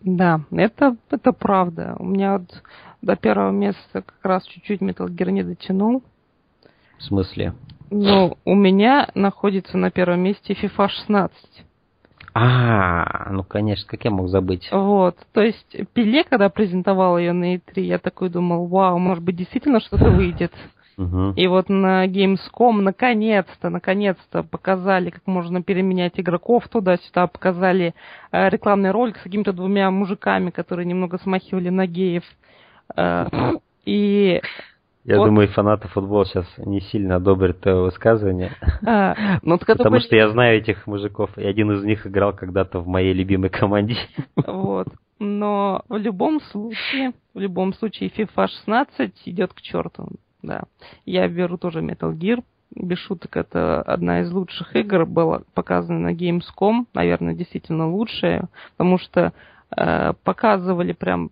Да, это, это правда. У меня вот до первого места как раз чуть-чуть Metal Gear не дотянул. В смысле? Ну, у меня находится на первом месте FIFA 16. А, ну конечно, как я мог забыть. Вот, то есть Пеле, когда презентовал ее на E3, я такой думал, вау, может быть действительно что-то выйдет. И вот на Gamescom наконец-то, наконец-то показали, как можно переменять игроков туда-сюда, показали э, рекламный ролик с какими-то двумя мужиками, которые немного смахивали на геев. Э, и Я вот. думаю, фанаты футбола сейчас не сильно одобрят твое высказывание. А, ну, Потому были... что я знаю этих мужиков, и один из них играл когда-то в моей любимой команде. Вот. Но в любом случае, в любом случае, FIFA 16 идет к черту. Да. Я беру тоже Metal Gear. Без шуток, это одна из лучших игр, была показана на Gamescom, наверное, действительно лучшая, потому что э, показывали прям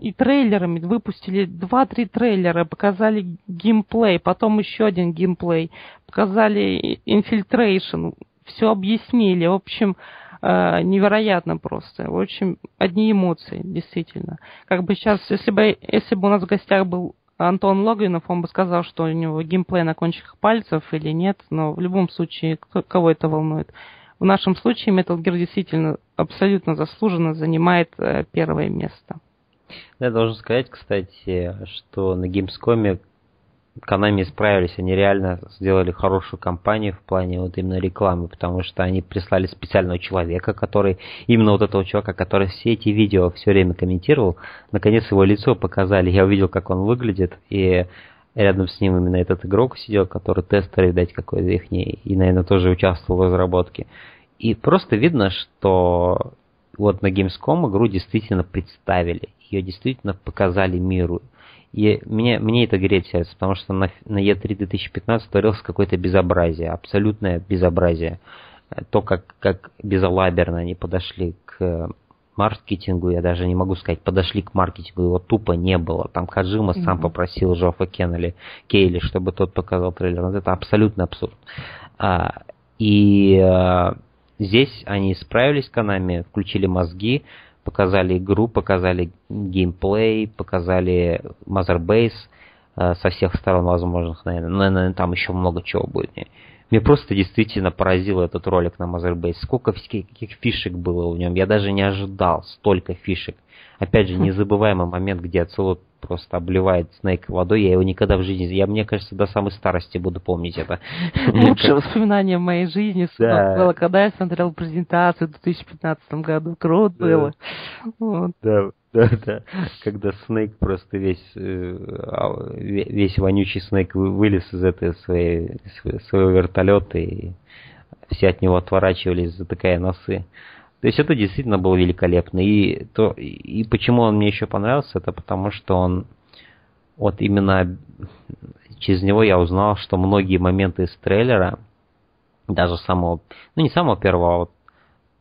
и трейлерами выпустили два-три трейлера, показали геймплей, потом еще один геймплей, показали Infiltration, все объяснили. В общем, э, невероятно просто. В общем, одни эмоции, действительно. Как бы сейчас, если бы, если бы у нас в гостях был Антон Логвинов, он бы сказал, что у него геймплей на кончиках пальцев или нет, но в любом случае, кого это волнует. В нашем случае Metal Gear действительно абсолютно заслуженно занимает э, первое место. Я должен сказать, кстати, что на Gamescom Konami справились, они реально сделали хорошую кампанию в плане вот именно рекламы, потому что они прислали специального человека, который, именно вот этого чувака, который все эти видео все время комментировал, наконец его лицо показали, я увидел, как он выглядит, и рядом с ним именно этот игрок сидел, который тестер, видать, какой-то их, и, наверное, тоже участвовал в разработке. И просто видно, что вот на Gamescom игру действительно представили ее действительно показали миру. И мне, мне это греет сердце, потому что на, на E3 2015 творилось какое-то безобразие, абсолютное безобразие. То, как, как безалаберно они подошли к маркетингу, я даже не могу сказать, подошли к маркетингу, его тупо не было. Там Хаджима mm-hmm. сам попросил Жофа Кеннели, Кейли, чтобы тот показал трейлер. Вот это абсолютно абсурд. А, и а, здесь они справились с Канами, включили мозги, показали игру, показали геймплей, показали Mother э, со всех сторон возможных, наверное. наверное, там еще много чего будет. Мне просто действительно поразил этот ролик на Mother. Сколько каких фишек было в нем. Я даже не ожидал столько фишек. Опять же, незабываемый момент, где Ацелот просто обливает Снейк водой. Я его никогда в жизни... Я, мне кажется, до самой старости буду помнить это. Лучшее воспоминание в моей жизни да. было, когда я смотрел презентацию в 2015 году. Круто да. было. Вот. Да, да, да. Когда Снейк просто весь, э, а, весь вонючий Снейк вылез из этой своей, своего вертолета, и все от него отворачивались, затыкая носы. То есть это действительно было великолепно. И, то, и почему он мне еще понравился, это потому что он вот именно через него я узнал, что многие моменты из трейлера, даже самого, ну не самого первого, а вот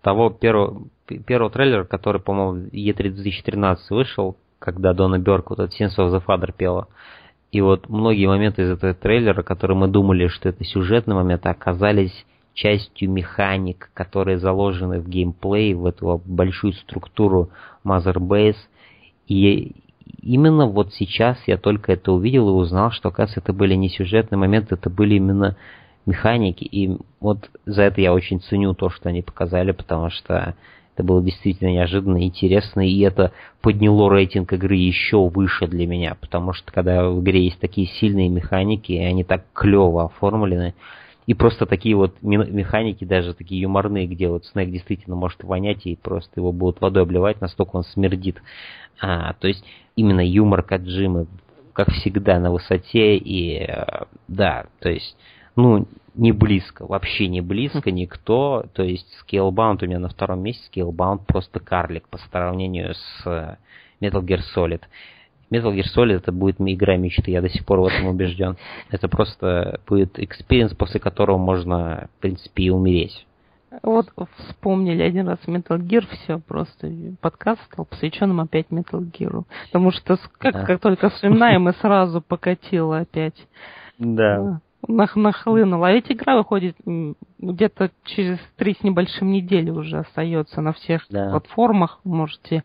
того первого, первого трейлера, который, по-моему, E3 2013 вышел, когда Дона Берк вот этот Sense of the Father пела. И вот многие моменты из этого трейлера, которые мы думали, что это сюжетный момент, оказались частью механик, которые заложены в геймплей, в эту большую структуру Mother Base. И именно вот сейчас я только это увидел и узнал, что, оказывается, это были не сюжетные моменты, это были именно механики. И вот за это я очень ценю то, что они показали, потому что это было действительно неожиданно, интересно, и это подняло рейтинг игры еще выше для меня, потому что когда в игре есть такие сильные механики, и они так клево оформлены, и просто такие вот механики, даже такие юморные, где вот снэк действительно может вонять, и просто его будут водой обливать, настолько он смердит. А, то есть именно юмор Каджимы, как всегда, на высоте, и э, да, то есть, ну, не близко, вообще не близко никто. То есть Scalebound у меня на втором месте, Scalebound просто карлик по сравнению с э, Metal Gear Solid. Metal Gear Solid это будет игра мечты, я до сих пор в этом убежден. Это просто будет experience, после которого можно, в принципе, и умереть. Вот вспомнили один раз Metal Gear, все, просто подкаст стал посвященным опять Metal Gear. Потому что как, да. как только вспоминаем, и сразу покатило опять. Да. Нах нахлынуло. А ведь игра выходит где-то через три с небольшим недели уже остается на всех да. платформах. Можете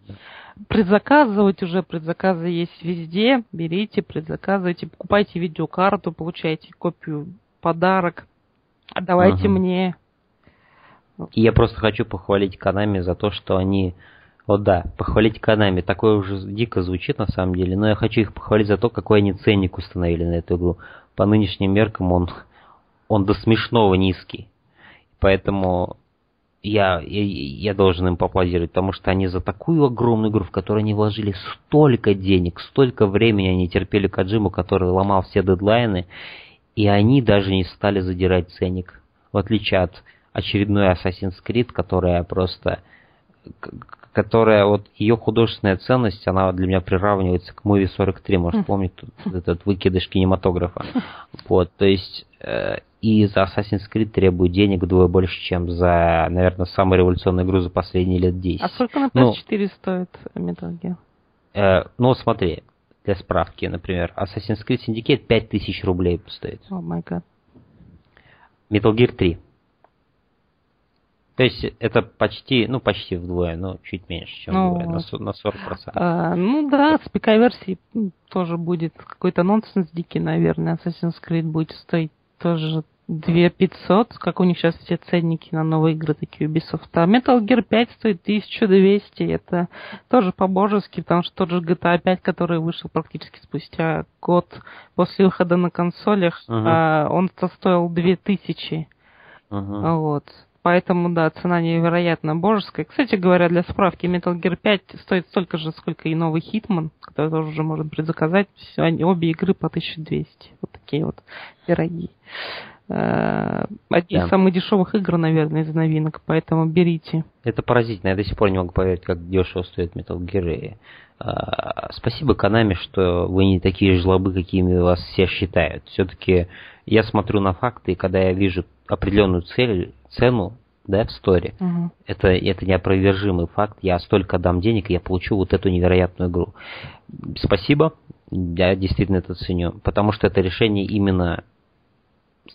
предзаказывать уже, предзаказы есть везде, берите, предзаказывайте, покупайте видеокарту, получайте копию, подарок, отдавайте ага. мне. И я просто хочу похвалить Канами за то, что они... Вот да, похвалить Канами, такое уже дико звучит на самом деле, но я хочу их похвалить за то, какой они ценник установили на эту игру. По нынешним меркам он, он до смешного низкий. Поэтому я, я, я должен им поаплодировать, потому что они за такую огромную игру, в которую они вложили столько денег, столько времени они терпели Каджиму, который ломал все дедлайны, и они даже не стали задирать ценник, в отличие от очередной Assassin's Creed, которая просто которая вот ее художественная ценность, она для меня приравнивается к Movie 43, может помнить этот выкидыш кинематографа. Вот, то есть э, и за Assassin's Creed требует денег вдвое больше, чем за, наверное, самую революционную игру за последние лет 10. А сколько на PS4 ну, стоит Metal Gear? Э, ну, смотри, для справки, например, Assassin's Creed Syndicate 5000 рублей стоит. О май гад. Metal Gear 3 то есть это почти, ну почти вдвое, но чуть меньше, чем ну, вдвое, на, на 40%. А, ну да, с ПК-версией тоже будет какой-то нонсенс дикий, наверное. Assassin's Creed будет стоить тоже 2500, как у них сейчас все ценники на новые игры такие Ubisoft. А Metal Gear 5 стоит 1200, это тоже по-божески, потому что тот же GTA 5, который вышел практически спустя год после выхода на консолях, uh-huh. он стоил 2000. Uh-huh. Вот. Поэтому, да, цена невероятно божеская. Кстати говоря, для справки, Metal Gear 5 стоит столько же, сколько и новый Hitman, который тоже уже можно предзаказать. Все, они, обе игры по 1200. Вот такие вот пироги. Э, одни да. из самых дешевых игр, наверное, из новинок, поэтому берите. Это поразительно. Я до сих пор не могу поверить, как дешево стоит Metal Gear. А, спасибо Канами, что вы не такие жлобы, какими вас все считают. Все-таки я смотрю на факты, и когда я вижу определенную цель, цену да, в сторе, угу. это, это неопровержимый факт. Я столько дам денег, и я получу вот эту невероятную игру. Спасибо, я действительно это ценю, потому что это решение именно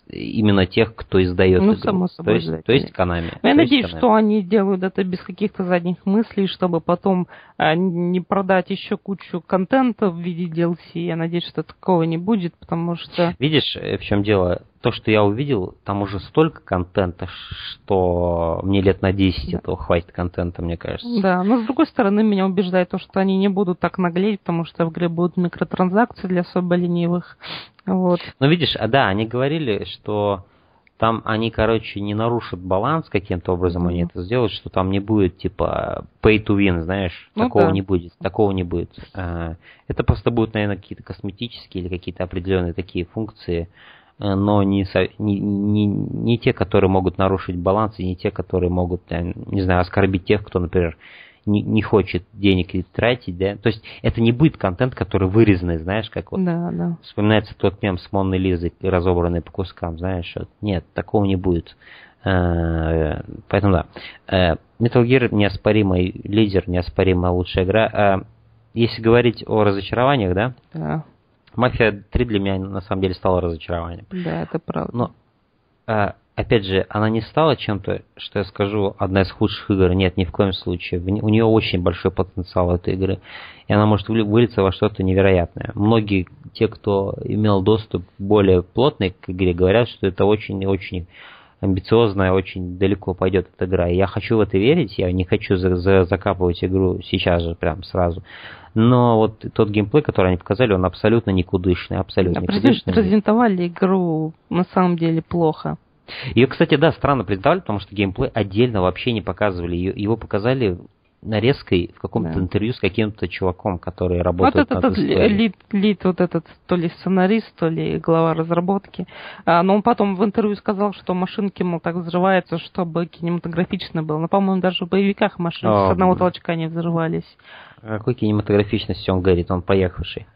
именно тех, кто издает ну, игру. Само собой, то есть, то есть Konami. Я надеюсь, Konami. что они делают это без каких-то задних мыслей, чтобы потом а, не продать еще кучу контента в виде DLC. Я надеюсь, что такого не будет, потому что... Видишь, э, в чем дело? То, что я увидел, там уже столько контента, что мне лет на 10 да. этого хватит контента, мне кажется. Да, но с другой стороны, меня убеждает то, что они не будут так наглеть, потому что в игре будут микротранзакции для особо ленивых. Вот. Но видишь, а да, они говорили, что там они, короче, не нарушат баланс каким-то образом, mm-hmm. они это сделают, что там не будет типа pay to win, знаешь, ну, такого да. не будет, такого не будет. А, это просто будут, наверное, какие-то косметические или какие-то определенные такие функции, но не, не, не, не те, которые могут нарушить баланс, и не те, которые могут, не знаю, оскорбить тех, кто, например, не, не хочет денег тратить, да, то есть это не будет контент, который вырезанный, знаешь, как вот да, да. вспоминается тот мем с Монной Лизой, разобранный по кускам, знаешь, вот. нет, такого не будет. Э, поэтому да. Э, Metal Gear неоспоримый лидер, неоспоримая лучшая игра. Если говорить о разочарованиях, да? Да. Мафия 3 для меня на самом деле стала разочарованием. Да, это правда. Но опять же, она не стала чем-то, что я скажу, одна из худших игр. Нет, ни в коем случае. У нее очень большой потенциал этой игры. И она может вылиться во что-то невероятное. Многие, те, кто имел доступ более плотный к игре, говорят, что это очень-очень амбициозная, очень далеко пойдет эта игра. И я хочу в это верить, я не хочу за за закапывать игру сейчас же, прям сразу. Но вот тот геймплей, который они показали, он абсолютно никудышный, абсолютно а никудышный. Презентовали игру на самом деле плохо. Ее, кстати, да, странно презентовали, потому что геймплей отдельно вообще не показывали. Его показали нарезкой в каком-то да. интервью с каким-то чуваком, который работает вот этот, над историей. Лид, лид, вот этот, то ли сценарист, то ли глава разработки. А, но он потом в интервью сказал, что машинки, мол, так взрываются, чтобы кинематографично было. Но, по-моему, даже в боевиках машинки О, с одного толчка не взрывались. О какой кинематографичности он говорит, он поехавший.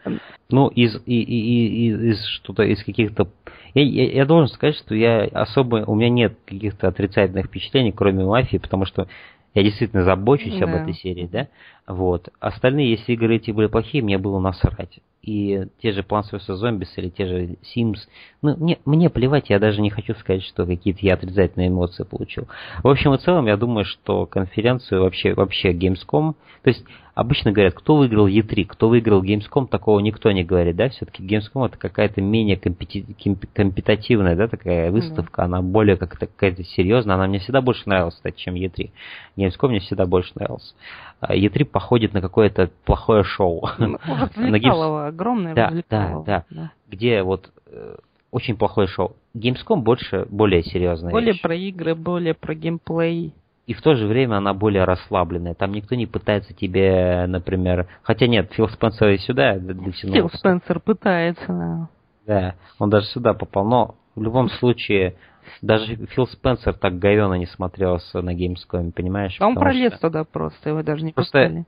Ну, из, и, и, и, из что-то, из каких-то... Я, я, я должен сказать, что я особо... У меня нет каких-то отрицательных впечатлений, кроме мафии, потому что я действительно забочусь да. об этой серии, да? Вот. Остальные, если игры эти были плохие, мне было насрать. И те же Plants vs. Zombies или те же Sims, ну, мне, мне плевать, я даже не хочу сказать, что какие-то я отрицательные эмоции получил. В общем и целом, я думаю, что конференцию вообще, вообще Gamescom, то есть обычно говорят, кто выиграл E3, кто выиграл Gamescom, такого никто не говорит, да, все-таки Gamescom это какая-то менее компетитивная, да, такая выставка, mm-hmm. она более как-то какая-то серьезная, она мне всегда больше нравилась, кстати, чем E3. Gamescom мне всегда больше нравился. А E3 походит на какое-то плохое шоу. Ну, развлекалово, огромное да, да, да, да, где вот э, очень плохое шоу. Gamescom больше, более серьезное. Более вещь. про игры, более про геймплей. И и в то же время она более расслабленная. Там никто не пытается тебе, например... Хотя нет, Фил Спенсер и сюда дотянулся. Фил Спенсер пытается, да. Да, он даже сюда попал. Но в любом случае, даже Фил Спенсер так говенно не смотрелся на Gamescom, понимаешь? А он пролез что... туда просто, его даже не просто пускали.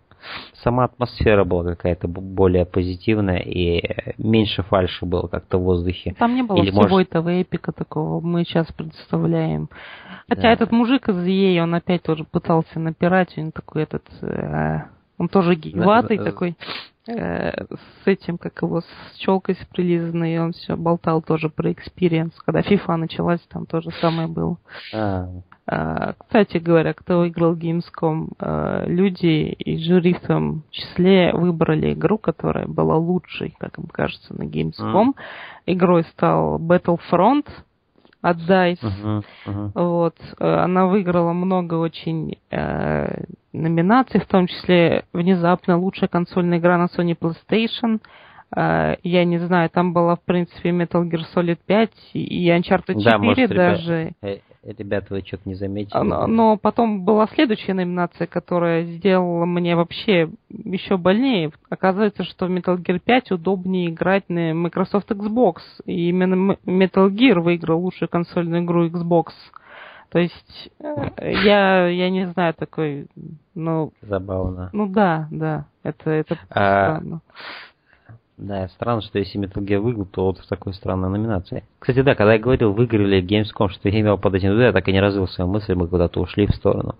Сама атмосфера была какая-то более позитивная и меньше фальши было как-то в воздухе. Там не было Или всего может... этого эпика такого, мы сейчас представляем. Хотя да. этот мужик из EA, он опять тоже пытался напирать, он такой этот... Э, он тоже гейватый такой э, с этим, как его, с челкой с прилизанной, и он все болтал тоже про experience. Когда FIFA началась, там тоже самое было. А. А, кстати говоря, кто выиграл Gamescom, а, люди и жюри в том числе выбрали игру, которая была лучшей, как им кажется, на Gamescom. Mm. Игрой стал Battlefront от DICE. Uh-huh, uh-huh. Вот. Она выиграла много очень э, номинаций, в том числе внезапно лучшая консольная игра на Sony PlayStation. Э, я не знаю, там была, в принципе, Metal Gear Solid 5 и Uncharted 4 да, может, даже. Ребят, ребята, вы что-то не заметили. Но, но потом была следующая номинация, которая сделала мне вообще еще больнее. Оказывается, что в Metal Gear 5 удобнее играть на Microsoft Xbox. И именно Metal Gear выиграл лучшую консольную игру Xbox. То есть э, я, я не знаю такой, ну... Забавно. Ну да, да, это, это а, странно. Да, странно, что если Metal Gear выиграл, то вот в такой странной номинации. Кстати, да, когда я говорил, выиграли Gamescom, что я имел под этим, я так и не развил свою мысль, мы куда-то ушли в сторону.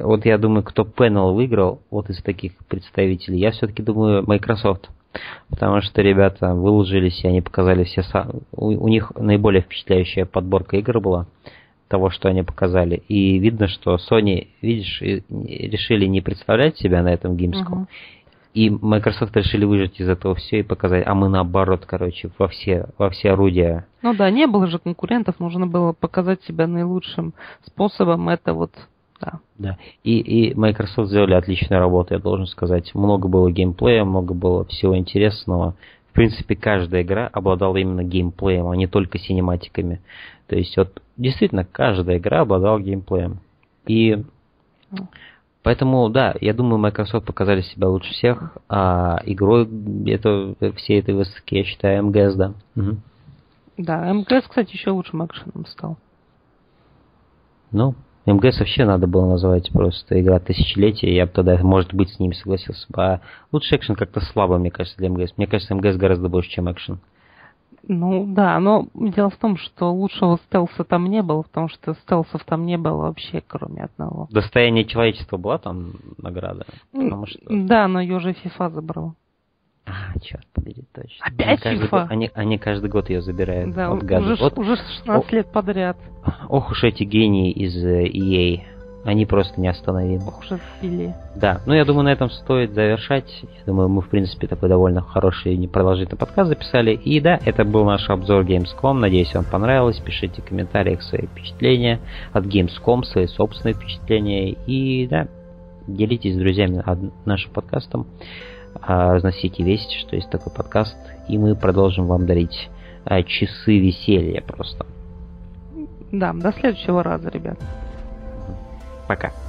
Вот я думаю, кто Panel выиграл, вот из таких представителей, я все-таки думаю Microsoft. Потому что ребята выложились, и они показали все... У, у них наиболее впечатляющая подборка игр была того, что они показали. И видно, что Sony, видишь, решили не представлять себя на этом Gamescom. Uh-huh. И Microsoft решили выжать из этого все и показать, а мы наоборот, короче, во все, во все орудия. Ну да, не было же конкурентов, нужно было показать себя наилучшим способом. Это вот да. Да. И, и Microsoft сделали отличную работу, я должен сказать. Много было геймплея, много было всего интересного. В принципе, каждая игра обладала именно геймплеем, а не только синематиками. То есть, вот действительно, каждая игра обладала геймплеем. И Поэтому, да, я думаю, Microsoft показали себя лучше всех, а игрой это, все этой выставки, я считаю, МГС, да. Угу. Да, МГС, кстати, еще лучшим экшеном стал. Ну, МГС вообще надо было называть просто игра тысячелетия, я бы тогда, может быть, с ними согласился бы. А лучший экшен как-то слабо, мне кажется, для МГС. Мне кажется, МГС гораздо больше, чем экшен. Ну да, но дело в том, что лучшего стелса там не было, потому что стелсов там не было вообще, кроме одного. Достояние человечества была там награда? Потому что... Да, но ее уже FIFA забрала. А, черт побери, точно. Опять они FIFA? Год, они, они каждый год ее забирают. Да, вот уже, вот, уже 16 о, лет подряд. Ох уж эти гении из э, EA. Они просто неостановимы. Ох фили. Да, ну я думаю, на этом стоит завершать. Я думаю, мы, в принципе, такой довольно хороший и продолжительный подкаст записали. И да, это был наш обзор Gamescom. Надеюсь, вам понравилось. Пишите в комментариях свои впечатления от Gamescom, свои собственные впечатления. И да, делитесь с друзьями нашим подкастом. А, разносите весть, что есть такой подкаст. И мы продолжим вам дарить а, часы веселья просто. Да, до следующего раза, ребят. Пока.